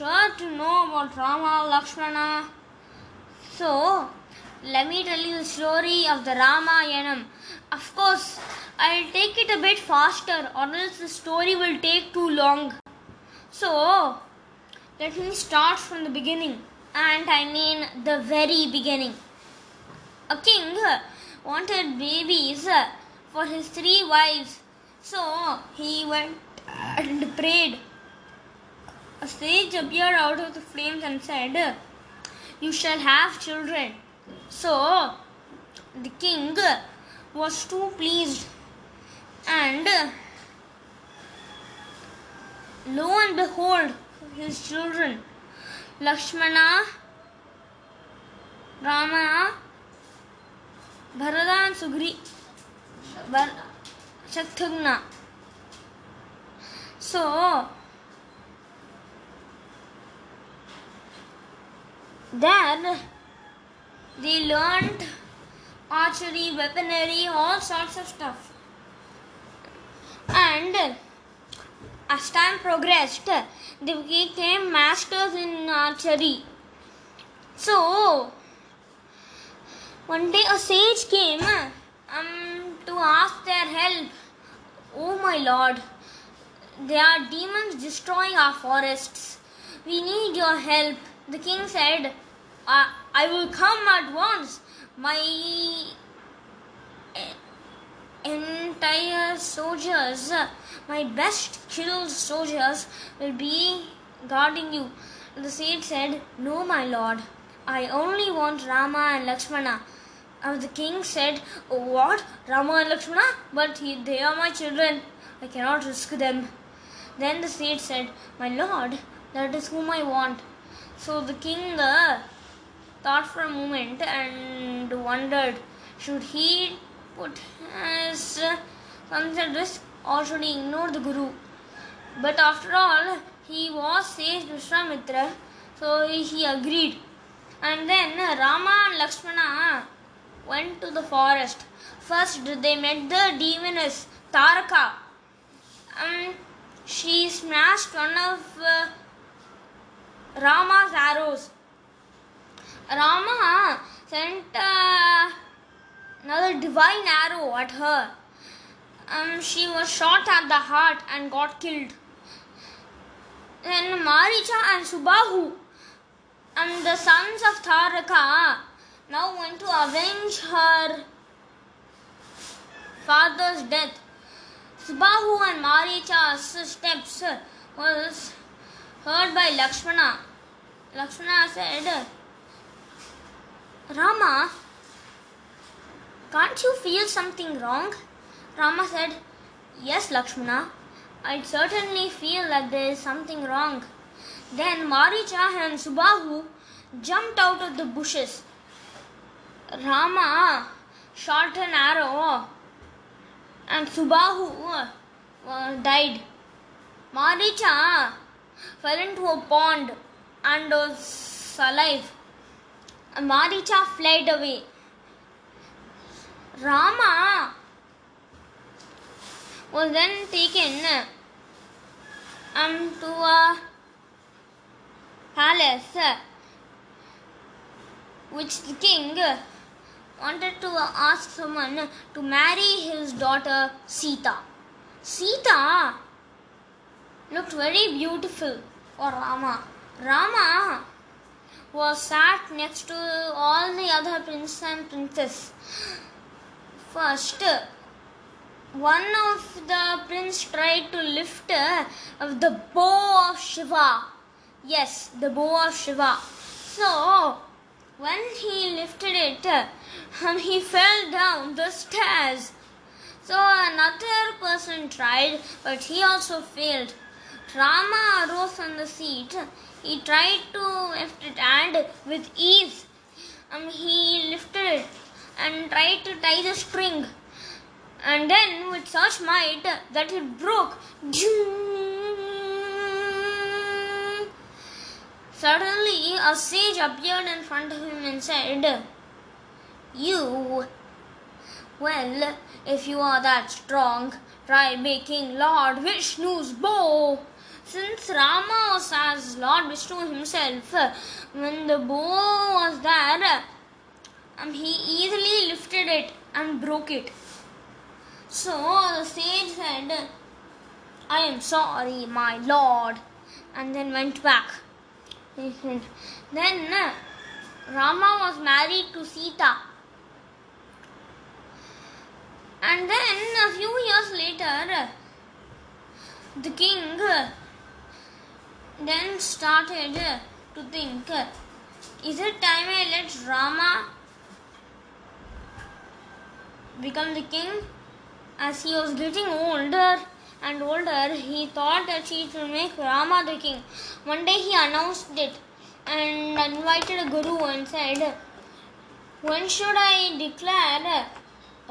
sure to know about Rama Lakshmana. So, let me tell you the story of the Rama Ramayanam. Of course, I'll take it a bit faster, or else the story will take too long. So, let me start from the beginning, and I mean the very beginning. A king wanted babies for his three wives, so he went and prayed. A sage appeared out of the flames and said, You shall have children. So the king was too pleased, and lo and behold, his children Lakshmana, Rama, Bharata, and Sugri, Shatrugna. So then they learned archery, weaponry, all sorts of stuff. And as time progressed, they became masters in archery. So one day a sage came um, to ask their help. Oh my lord, there are demons destroying our forests. We need your help. The king said, I, I will come at once. My entire soldiers, my best killed soldiers, will be guarding you. The sage said, No, my lord. I only want Rama and Lakshmana. And the king said, What? Rama and Lakshmana? But he, they are my children. I cannot risk them. Then the sage said, My lord, that is whom I want. So the king uh, thought for a moment and wondered should he put his sons at risk or should he ignore the guru? But after all, he was sage Vishwamitra, so he agreed. And then Rama and Lakshmana went to the forest. First, they met the demoness Taraka. Um, she smashed one of uh, Rama's arrows. Rama sent uh, another divine arrow at her. Um, she was shot at the heart and got killed. Then Maricha and Subahu and the sons of Taraka now went to avenge her father's death. Subahu and Maricha's steps was heard by Lakshmana. Lakshmana said, Rama, can't you feel something wrong? Rama said, Yes, Lakshmana. I certainly feel that there is something wrong. Then Maricha and Subahu jumped out of the bushes. Rama shot an arrow and Subahu uh, died. Maricha fell into a pond and was alive. Maricha fled away. Rama was then taken um, to a palace which the king wanted to ask someone to marry his daughter Sita. Sita looked very beautiful for Rama. Rama was sat next to all the other prince and princess. First, one of the prince tried to lift uh, the bow of Shiva. Yes, the bow of Shiva. So, when he lifted it, um, he fell down the stairs. So another person tried, but he also failed. Rama arose on the seat. He tried to lift it, and with ease, um, he lifted it and tried to tie the string. And then, with such might that it broke, suddenly a sage appeared in front of him and said, You, well, if you are that strong, try making Lord Vishnu's bow. Since Rama was as Lord Vishnu himself, when the bow was there, um, he easily lifted it and broke it. So the sage said, I am sorry, my lord, and then went back. Then Rama was married to Sita. And then a few years later, the king then started to think is it time I let Rama become the king? As he was getting older and older, he thought that he should make Rama the king. One day he announced it and invited a guru and said, When should I declare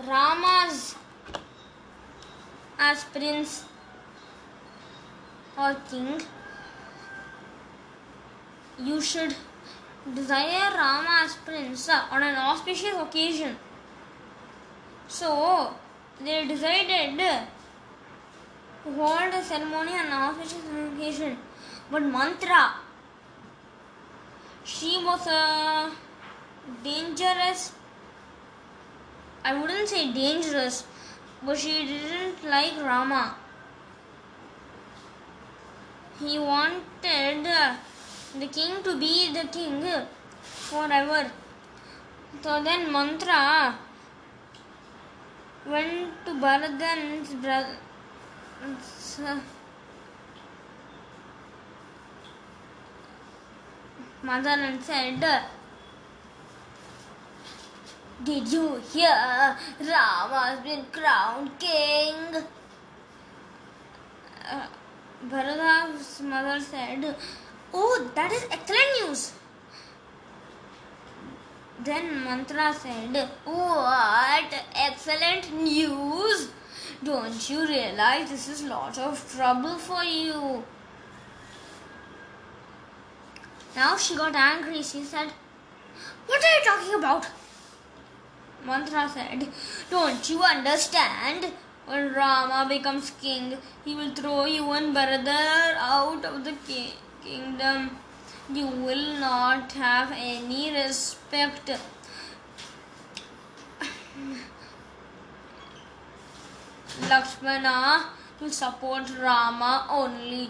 Rama's as prince or king? You should desire Rama as prince uh, on an auspicious occasion. So they decided to hold a ceremony on an auspicious occasion. But Mantra, she was a dangerous, I wouldn't say dangerous, but she didn't like Rama. He wanted the king to be the king forever. So then Mantra went to Bharatan's brother. Mother and said, Did you hear Rama's been crowned king? Uh, Bharata's mother said, Oh, that is excellent news. Then Mantra said, What excellent news! Don't you realize this is lot of trouble for you? Now she got angry. She said, What are you talking about? Mantra said, Don't you understand? When Rama becomes king, he will throw you and Bharata out of the ki- kingdom. You will not have any respect. Lakshmana will support Rama only.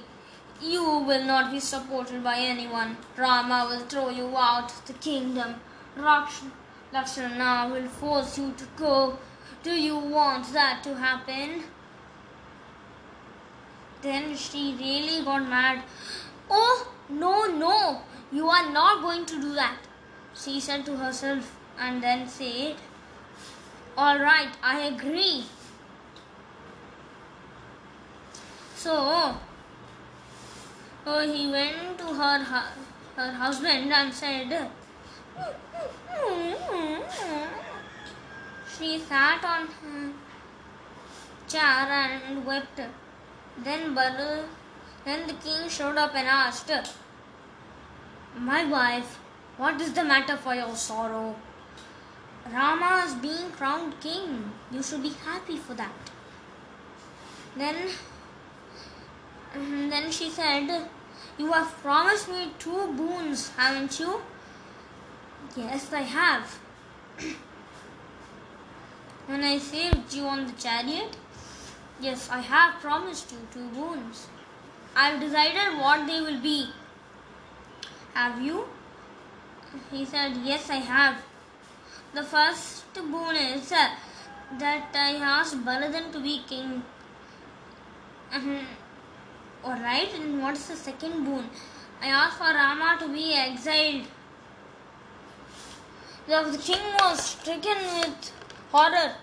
You will not be supported by anyone. Rama will throw you out of the kingdom. Lakshmana will force you to go. Do you want that to happen? Then she really got mad. Oh, no, no, you are not going to do that, she said to herself and then said, All right, I agree. So, so he went to her hu- her husband and said, She sat on her chair and wept. Then Balu, then the king showed up and asked, My wife, what is the matter for your sorrow? Rama is being crowned king. You should be happy for that. Then, then she said, You have promised me two boons, haven't you? Yes, I have. when I saved you on the chariot, yes, I have promised you two boons. I've decided what they will be. Have you? He said, Yes, I have. The first boon is uh, that I asked Bharatan to be king. Mhm. Alright, and what is the second boon? I asked for Rama to be exiled. The, king was stricken with horror.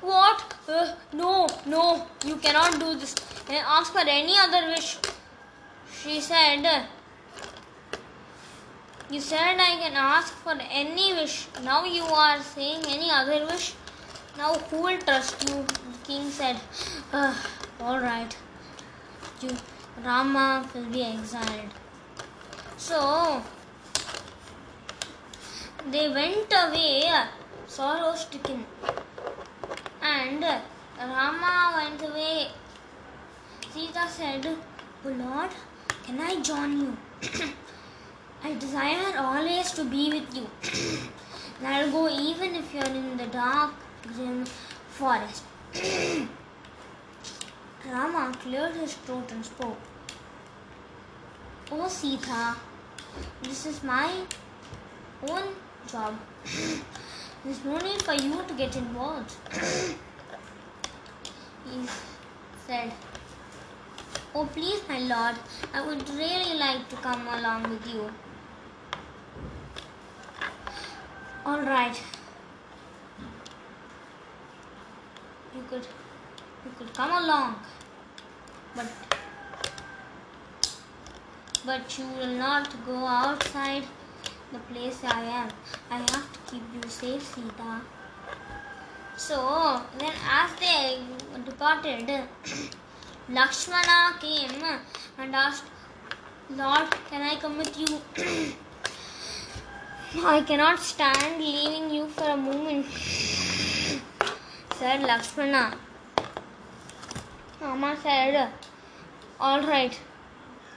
What? Uh, no, no, you cannot do this. Ask for any other wish. She said, You said I can ask for any wish. Now you are saying any other wish. Now who will trust you? The king said, "Uh, All right. You, Rama will be exiled. So they went away sorrow stricken. And Rama went away. Sita said, Oh Lord, Can I join you? I desire always to be with you. I'll go even if you're in the dark, grim forest. Rama cleared his throat and spoke. Oh Sita, this is my own job. There's no need for you to get involved. he said, Oh, please, my lord, I would really like to come along with you. All right. You could, you could come along, but, but you will not go outside the place I am. I have to keep you safe, Sita. So then, as they departed, Lakshmana came and asked, Lord, can I come with you? I cannot stand leaving you for a moment, said Lakshmana. Rama said, All right,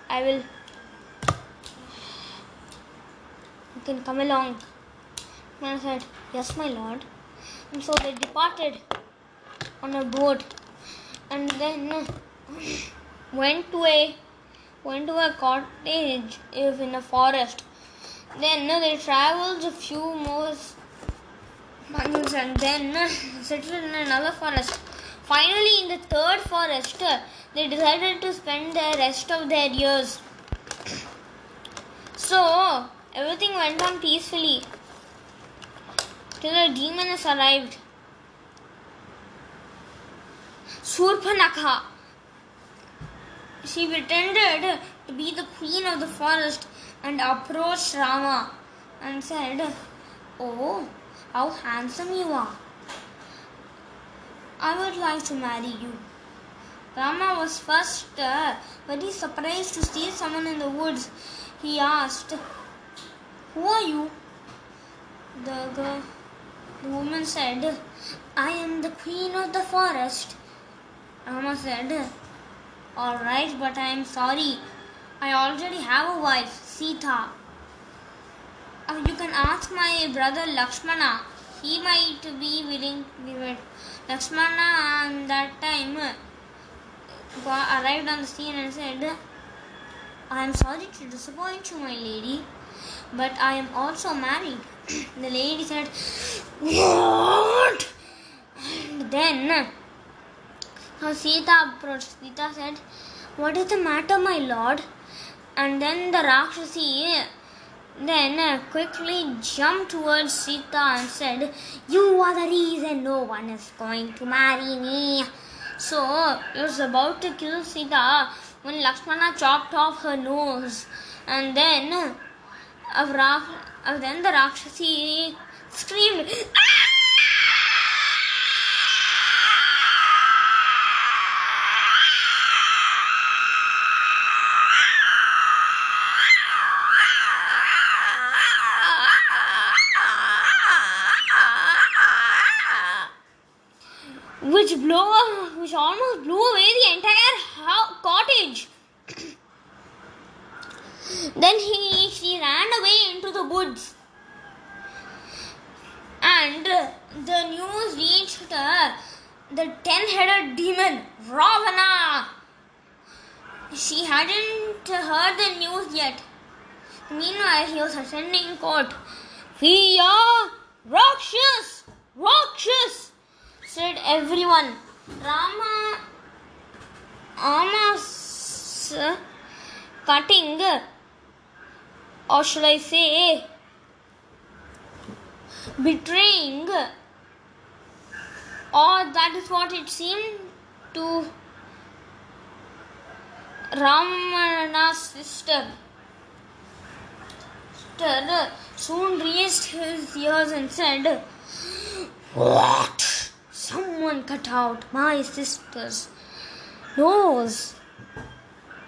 I will. You can come along. Man said, Yes, my lord. And so they departed on a boat and then went to a went to a cottage in a forest. Then they traveled a few more miles and then settled in another forest. Finally, in the third forest, they decided to spend the rest of their years. So, everything went on peacefully till the demons arrived. Surpanakha. She pretended to be the queen of the forest and approached Rama and said, Oh, how handsome you are. I would like to marry you. Rama was first uh, very surprised to see someone in the woods. He asked, Who are you? The, girl, the woman said, I am the queen of the forest. Rama said, Alright, but I am sorry. I already have a wife, Sita. Uh, you can ask my brother Lakshmana. He might be willing to be wed. Lakshmana at that time arrived on the scene and said, I am sorry to disappoint you, my lady, but I am also married. the lady said, What? And then Sita approached. Sita said, What is the matter, my lord? And then the Rakshasi then quickly jumped towards Sita and said, You are the reason no one is going to marry me. So he was about to kill Sita when Lakshmana chopped off her nose. And then, uh, then the Rakshasi screamed, ah! Blew which almost blew away the entire cottage. then he she ran away into the woods. And the news reached the, the ten-headed demon Ravana. She hadn't heard the news yet. Meanwhile, he was ascending court. We are uh, Rakshas! Rakshas! Said everyone. Rama Rama's cutting, or should I say, betraying, or that is what it seemed to Ravana's sister. sister soon reached his ears and said, What? Someone cut out my sister's nose.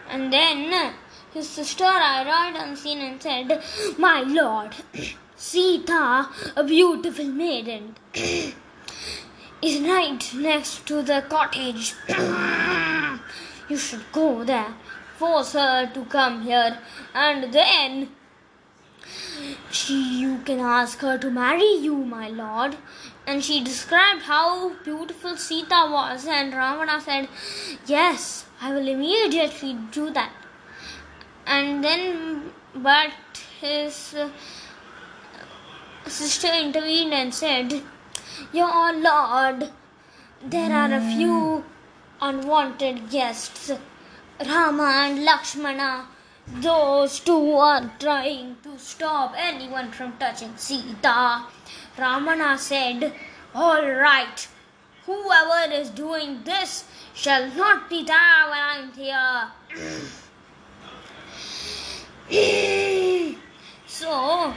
And then his sister arrived unseen and said, My lord, Sita, a beautiful maiden, is right next to the cottage. you should go there force her to come here, and then she, you can ask her to marry you, my lord. And she described how beautiful Sita was, and Ravana said, Yes, I will immediately do that. And then, but his uh, sister intervened and said, Your lord, there are a few unwanted guests, Rama and Lakshmana. Those two are trying to stop anyone from touching Sita. Ravana said, All right, whoever is doing this shall not be there when I'm here. so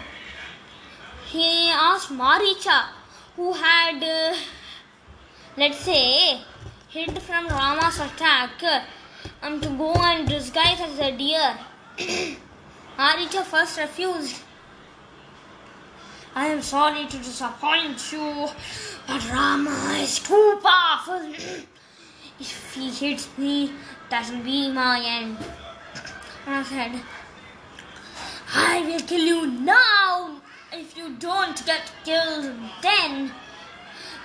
he asked Maricha, who had, uh, let's say, hid from Rama's attack, um, to go and disguise as a deer. Maricha first refused. I am sorry to disappoint you, but Rama is too powerful. if he hits me, that will be my end. And I said, I will kill you now if you don't get killed then.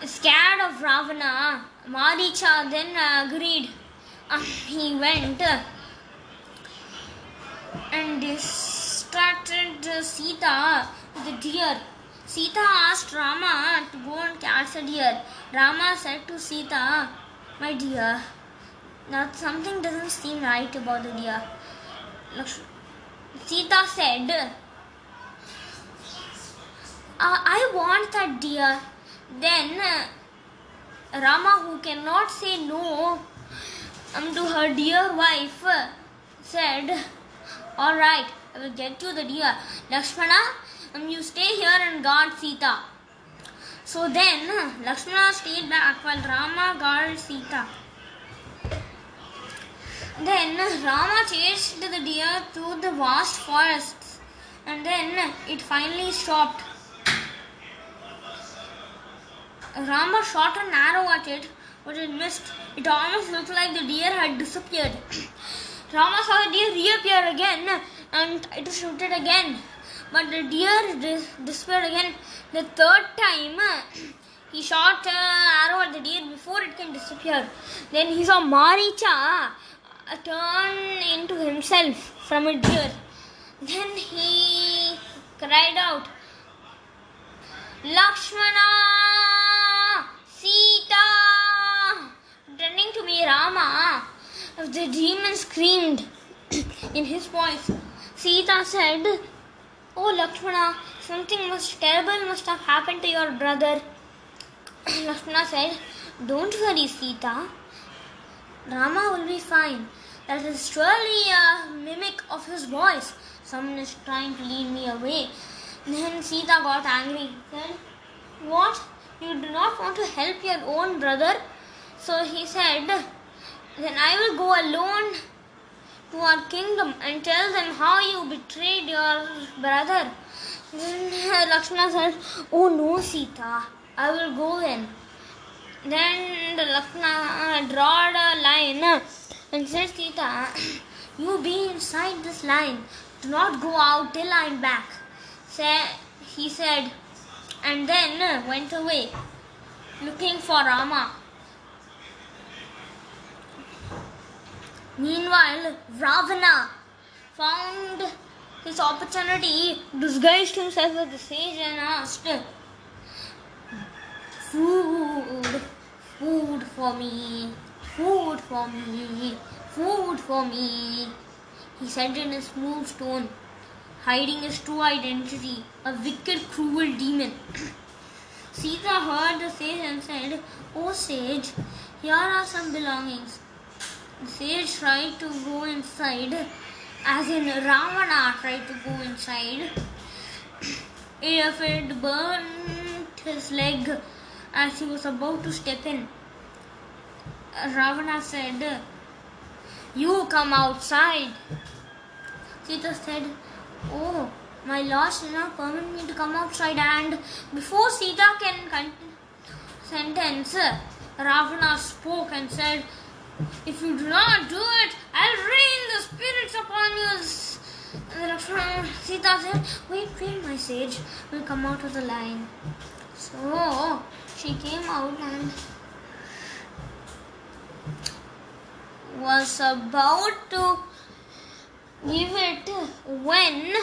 Scared of Ravana, Maricha then agreed. Uh, he went and distracted Sita a deer. Sita asked Rama to go and catch a deer. Rama said to Sita, My dear, that something doesn't seem right about the deer. Sita said, I want that deer. Then Rama, who cannot say no um, to her dear wife, said, All right, I will get you the deer. Lakshmana, um, you stay here and guard Sita. So then Lakshmana stayed back while Rama guarded Sita. Then Rama chased the deer through the vast forests and then it finally stopped. Rama shot an arrow at it, but it missed. It almost looked like the deer had disappeared. Rama saw the deer reappear again and it again. But the deer dis- disappeared again. The third time, he shot an arrow at the deer before it can disappear. Then he saw Maricha uh, turn into himself from a deer. Then he cried out, Lakshmana, Sita, turning to me, Rama. The demon screamed in his voice. Sita said, Oh Lakshmana, something must terrible must have happened to your brother. Lakshmana said, Don't worry, Sita. Rama will be fine. That is surely a mimic of his voice. Someone is trying to lead me away. Then Sita got angry. Said, What? You do not want to help your own brother? So he said, Then I will go alone to our kingdom and tell them how you betrayed your brother. Then Lakshmana said, Oh no, Sita, I will go then. Then the Lakshmana drawed a line and said, Sita, you be inside this line. Do not go out till I am back. He said, and then went away looking for Rama. Meanwhile, Ravana found his opportunity, disguised himself as a sage, and asked, Food, food for me, food for me, food for me. He said in a smooth tone, hiding his true identity, a wicked, cruel demon. Sita heard the sage and said, O sage, here are some belongings. The sage tried to go inside, as in Ravana tried to go inside. If it burnt his leg as he was about to step in, Ravana said, You come outside. Sita said, Oh, my lord did not permit me to come outside. And before Sita can sentence, Ravana spoke and said, If you do not do it, I'll rain the spirits upon you. And the Lakshmana, Sita said, wait, wait, my sage, will come out of the line. So she came out and was about to give it when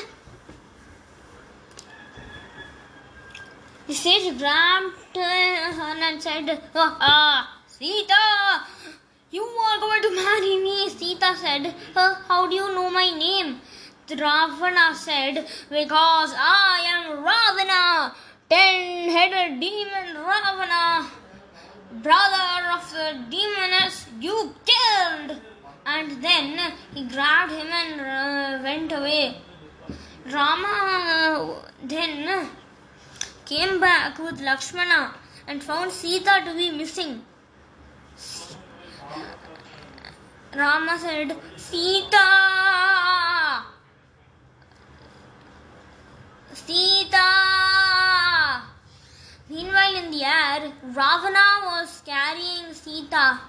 the sage grabbed her and said, ah, ah, Sita, you are going to marry me. Sita said, "Uh, How do you know my name? Ravana said, Because I am Ravana, ten headed demon Ravana, brother of the demoness you killed. And then he grabbed him and uh, went away. Rama uh, then came back with Lakshmana and found Sita to be missing. Rama said, Sita! Sita! Meanwhile, in the air, Ravana was carrying Sita.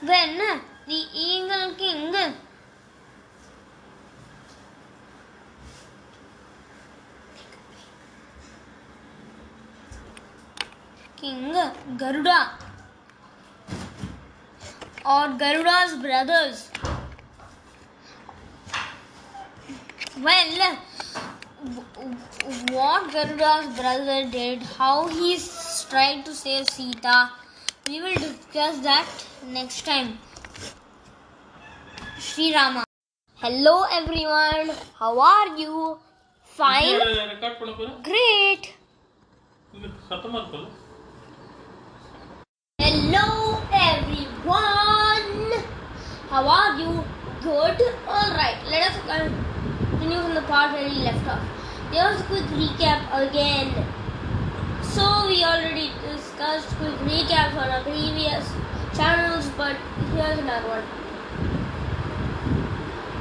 When the Eagle King King Garuda or Garuda's brothers. Well, what Garuda's brother did, how he tried to save Sita, we will discuss that next time. Sri Rama. Hello everyone, how are you? Fine. Great. Hello everyone. How are you? Good. All right. Let us continue from the part where we left off. Here's a quick recap again. So we already discussed quick recaps on our previous channels, but here's another one.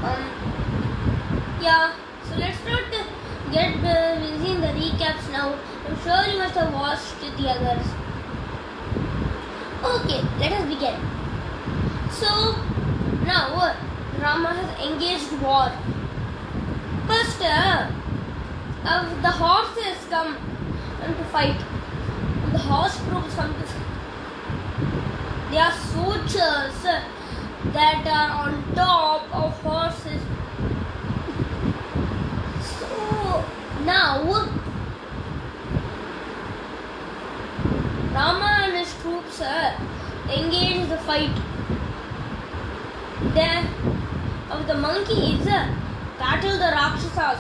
Um. Yeah. So let's not uh, get uh, busy in the recaps now. I'm sure you must have watched the others. Okay, let us begin. So now Rama has engaged war. First, uh, uh, the horses come to fight. The horse troops come to fight. They are soldiers that are on top of horses. So now Rama and his troops uh, engage the fight. Then, of the monkeys, uh, battle the Rakshasas.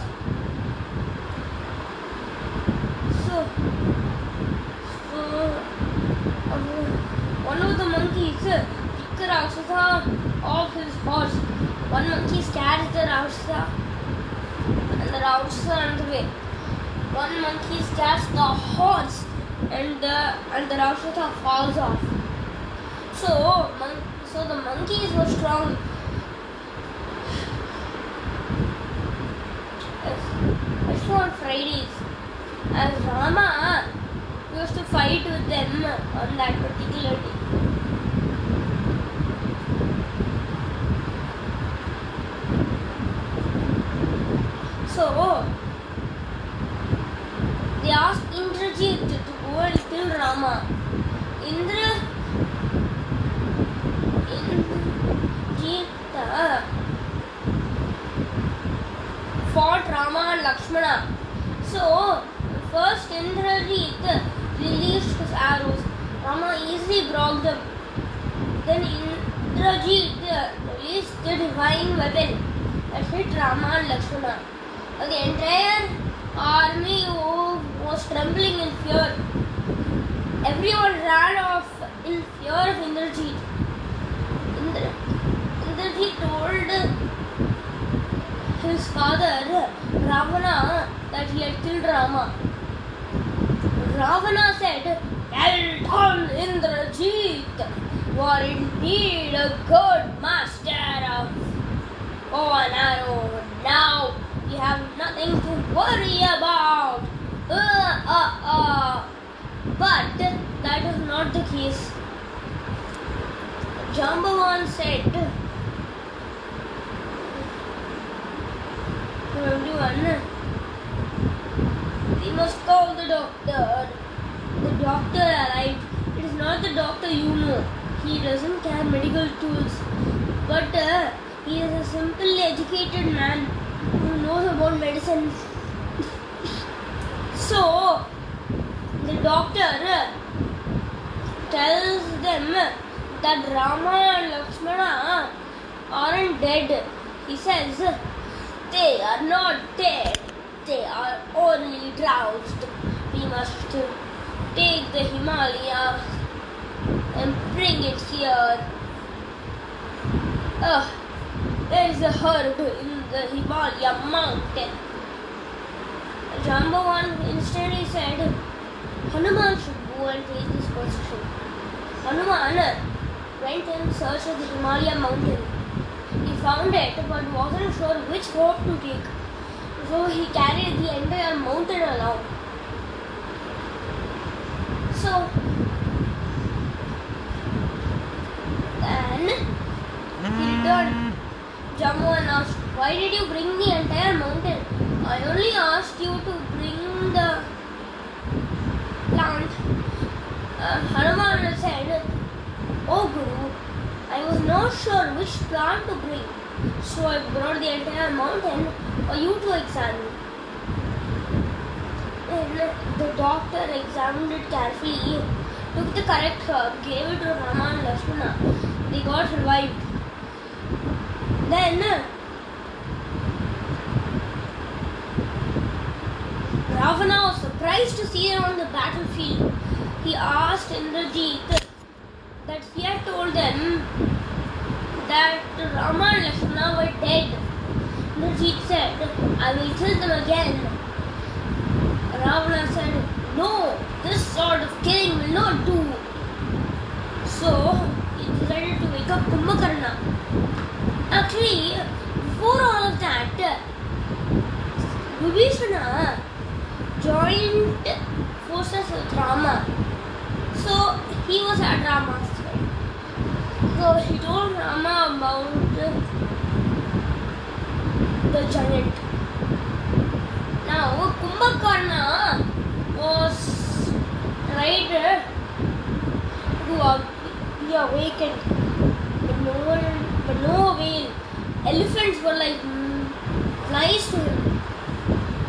So, so uh, one of the monkeys picked the Rakshasa off his horse. One monkey scares the Rakshasa, and the Rakshasa runs away. One monkey scares the horse, and the and the Rakshasa falls off. So, mon- so the monkeys were strong. Especially on Fridays, as Rama used to fight with them on that particular day. So, they asked Indrajit to go and kill Rama. Indra Indrajit uh, Rama and Lakshmana. So, first Indrajit released his arrows. Rama easily broke them. Then Indrajit released the divine weapon that hit Rama and Lakshmana. And the entire army wa- was trembling in fear. Everyone ran off in fear of Indrajit. Indra, Indrajit told his father Ravana that he had killed Rama. Ravana said, Well done, Indrajit. You are indeed a good master of and arrow. Now we have nothing to worry about. Uh, uh, uh. But that is not the case. Jambavan said to everyone, we must call the doctor. The doctor arrived. It is not the doctor you know. He doesn't carry medical tools, but uh, he is a simply educated man who knows about medicine. so, the doctor uh, tells them that Rama and Lakshmana uh, aren't dead. He says they are not dead, they are only drowsed. We must take the Himalayas and bring it here. Ugh, there is a herb in the Himalaya mountain. Jambavan instantly said, Hanuman should go and take this position. Hanuman went in search of the Himalaya mountain. Found it but wasn't sure which road to take. So he carried the entire mountain along. So then he returned. Jambavan asked, Why did you bring the entire mountain? I only asked you to bring the plant. Uh, Hanuman said, Oh Guru, I was not sure which plant to bring, so I brought the entire mountain for you to examine. Then the doctor examined it carefully, took the correct herb, gave it to Rama and Lakshmana. They got revived. Then Ravana was surprised to see them on the battlefield. He asked Indrajit that he had told them that Rama and Lakshmana were dead. Indrajit said, I will kill them again. Ravana said, No, this sort of killing will not do. So he decided to wake up Kumbhakarna. Actually, before all of that, Vibhishana joined forces with Rama. So he was at Rama's So he told Rama about the giant. Now Kumbhakarna was tried to be awakened, but no one, but no avail. Elephants were like mm, flies to him.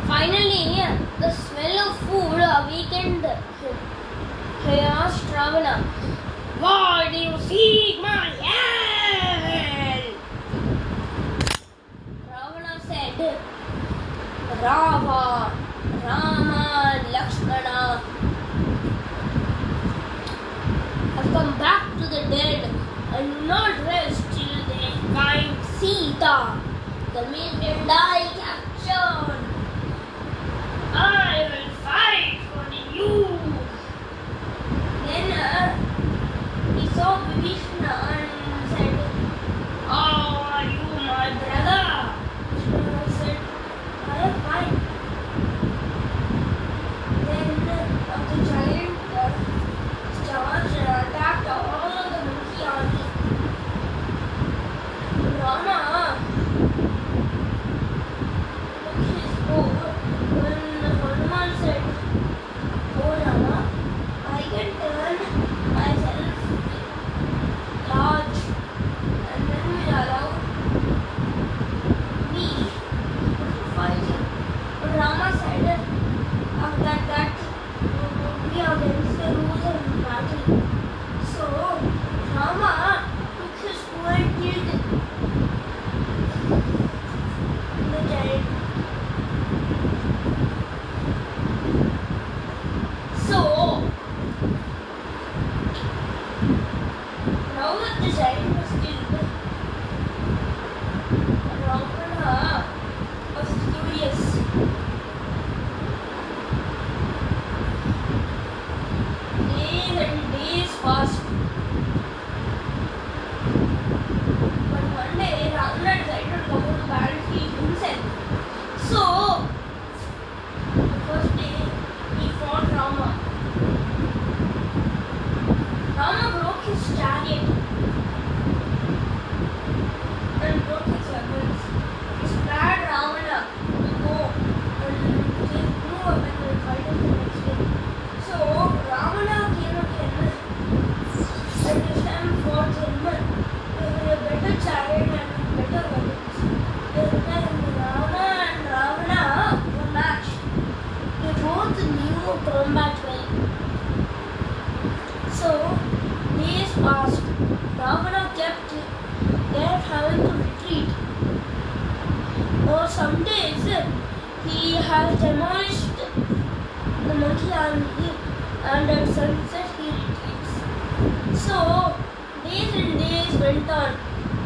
Finally, the smell of food awakened him. He asked Ravana, Why do you seek my head? Ravana said, Rava, Rama, Lakshmana have come back to the dead and not rest till they find Sita, the maiden I captured. sáng and at sunset he retreats. So days and days went on.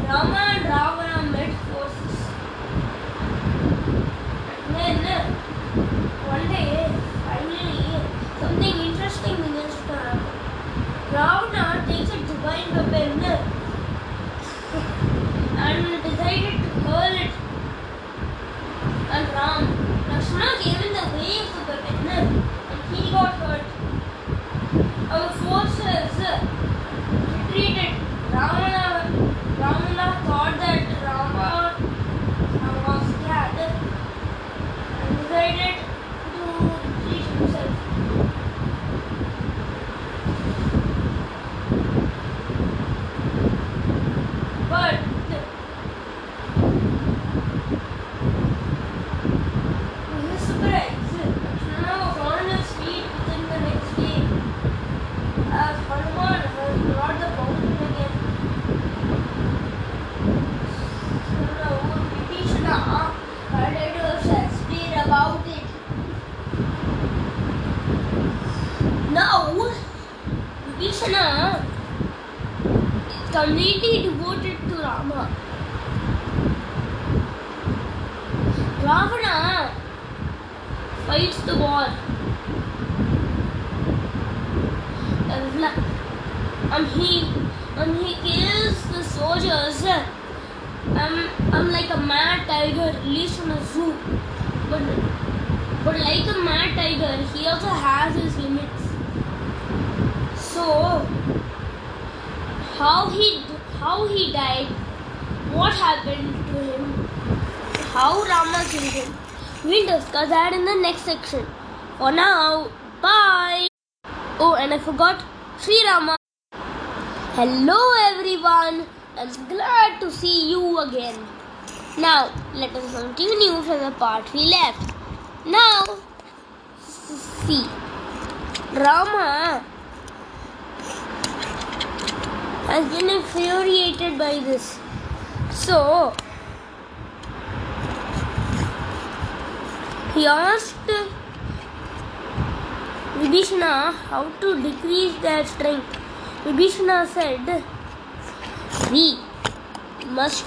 Rama and Ravana met forces. Then one day, finally, something interesting begins to happen. Ravana takes a divine weapon and decided to hurl it. And Ram, Lakshmana came in the way of the weapon and he got hurt. Our forces retreated. Ravana, Ravana thought that Rama was scared and decided to retreat himself. But to his surprise, Lakshmana was on his feet within the next day. As Hanuman has brought the mountain again. So now Vibhishana started to Shakespeare about it. Now Vibhishana is completely devoted to Rama. Ravana fights the war. And he and he kills the soldiers. Um, I'm like a mad tiger released from a zoo. But but like a mad tiger, he also has his limits. So how he how he died, what happened to him, how Rama killed him. We'll discuss that in the next section. For now, bye. Oh, and I forgot Sri Rama. Hello everyone. I'm glad to see you again. Now, let us continue from the part we left. Now, see. Rama has been infuriated by this. So, he asked Vibhishana how to decrease their strength. Vibhishana said, We must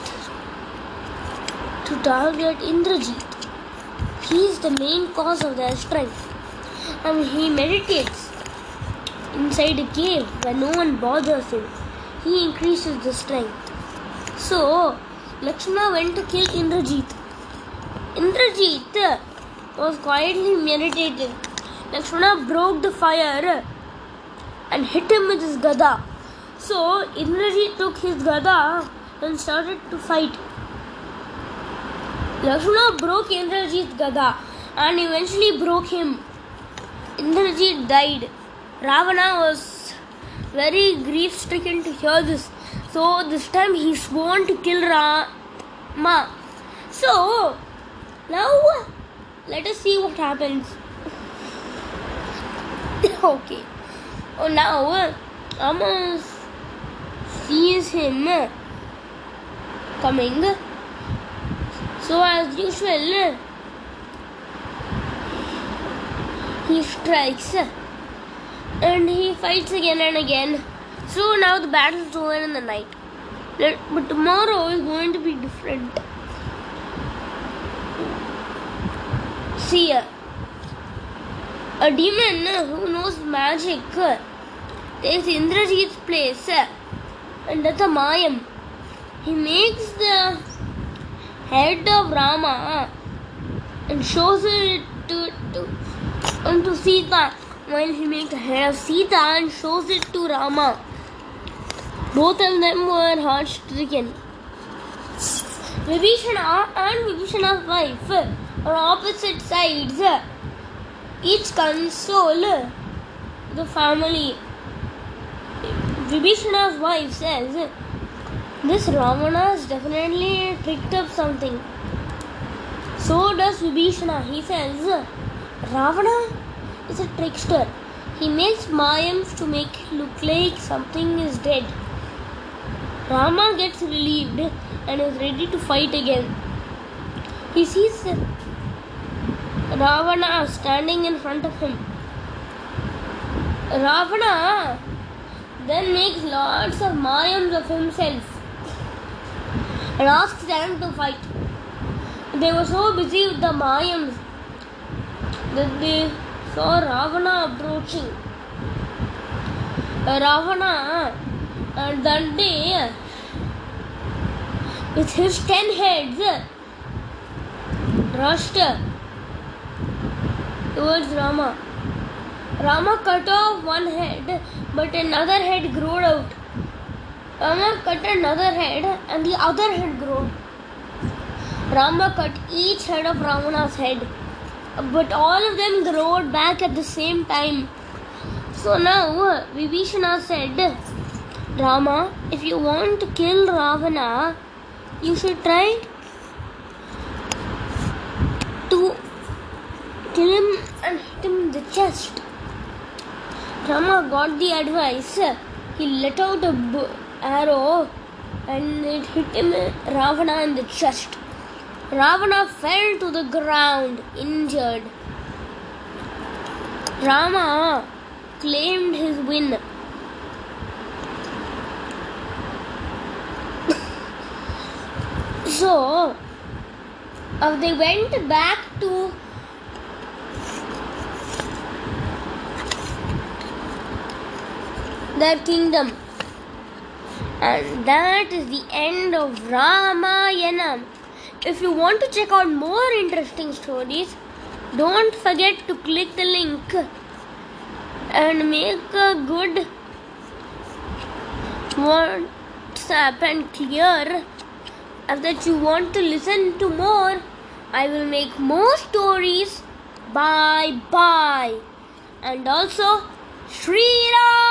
to target Indrajit. He is the main cause of their strength. And he meditates inside a cave where no one bothers him. He increases the strength. So, Lakshmana went to kill Indrajit. Indrajit was quietly meditating. Lakshmana broke the fire and hit him with his gada. So, Indrajit took his gada and started to fight. Lakshmana broke Indrajit's gada and eventually broke him. Indrajit died. Ravana was very grief stricken to hear this. So this time he sworn to kill Rama. So now let us see what happens. okay. Oh now Rama sees him coming. So as usual he strikes and he fights again and again. So now the battle is over in the night. But tomorrow is going to be different. See, a demon who knows magic takes Indrajit's place and that's a Mayam. He makes the head of Rama and shows it to, to, to Sita while he makes the head of Sita and shows it to Rama. Both of them were heart stricken. Vibhishana and Vibhishana's wife are opposite sides. Each console the family. Vibhishana's wife says, This Ravana has definitely tricked up something. So does Vibhishana. He says, Ravana is a trickster. He makes Mayams to make look like something is dead. Rama gets relieved and is ready to fight again. he sees Ravana standing in front of him. Ravana then makes lots of mayams of himself and asks them to fight. They were so busy with the mayams that they saw Ravana approaching. Ravana uh, that day with his ten heads rushed towards Rama. Rama cut off one head, but another head grew out. Rama cut another head, and the other head grew. Rama cut each head of Ravana's head, but all of them grew back at the same time. So now uh, Vibhishana said, Rama, if you want to kill Ravana, you should try to kill him and hit him in the chest. Rama got the advice. He let out a b- arrow and it hit him Ravana in the chest. Ravana fell to the ground injured. Rama claimed his win. so uh, they went back to their kingdom. And that is the end of Ramayana. If you want to check out more interesting stories, don't forget to click the link and make a good WhatsApp and clear that you want to listen to more. I will make more stories. Bye bye. And also, Shri Ram.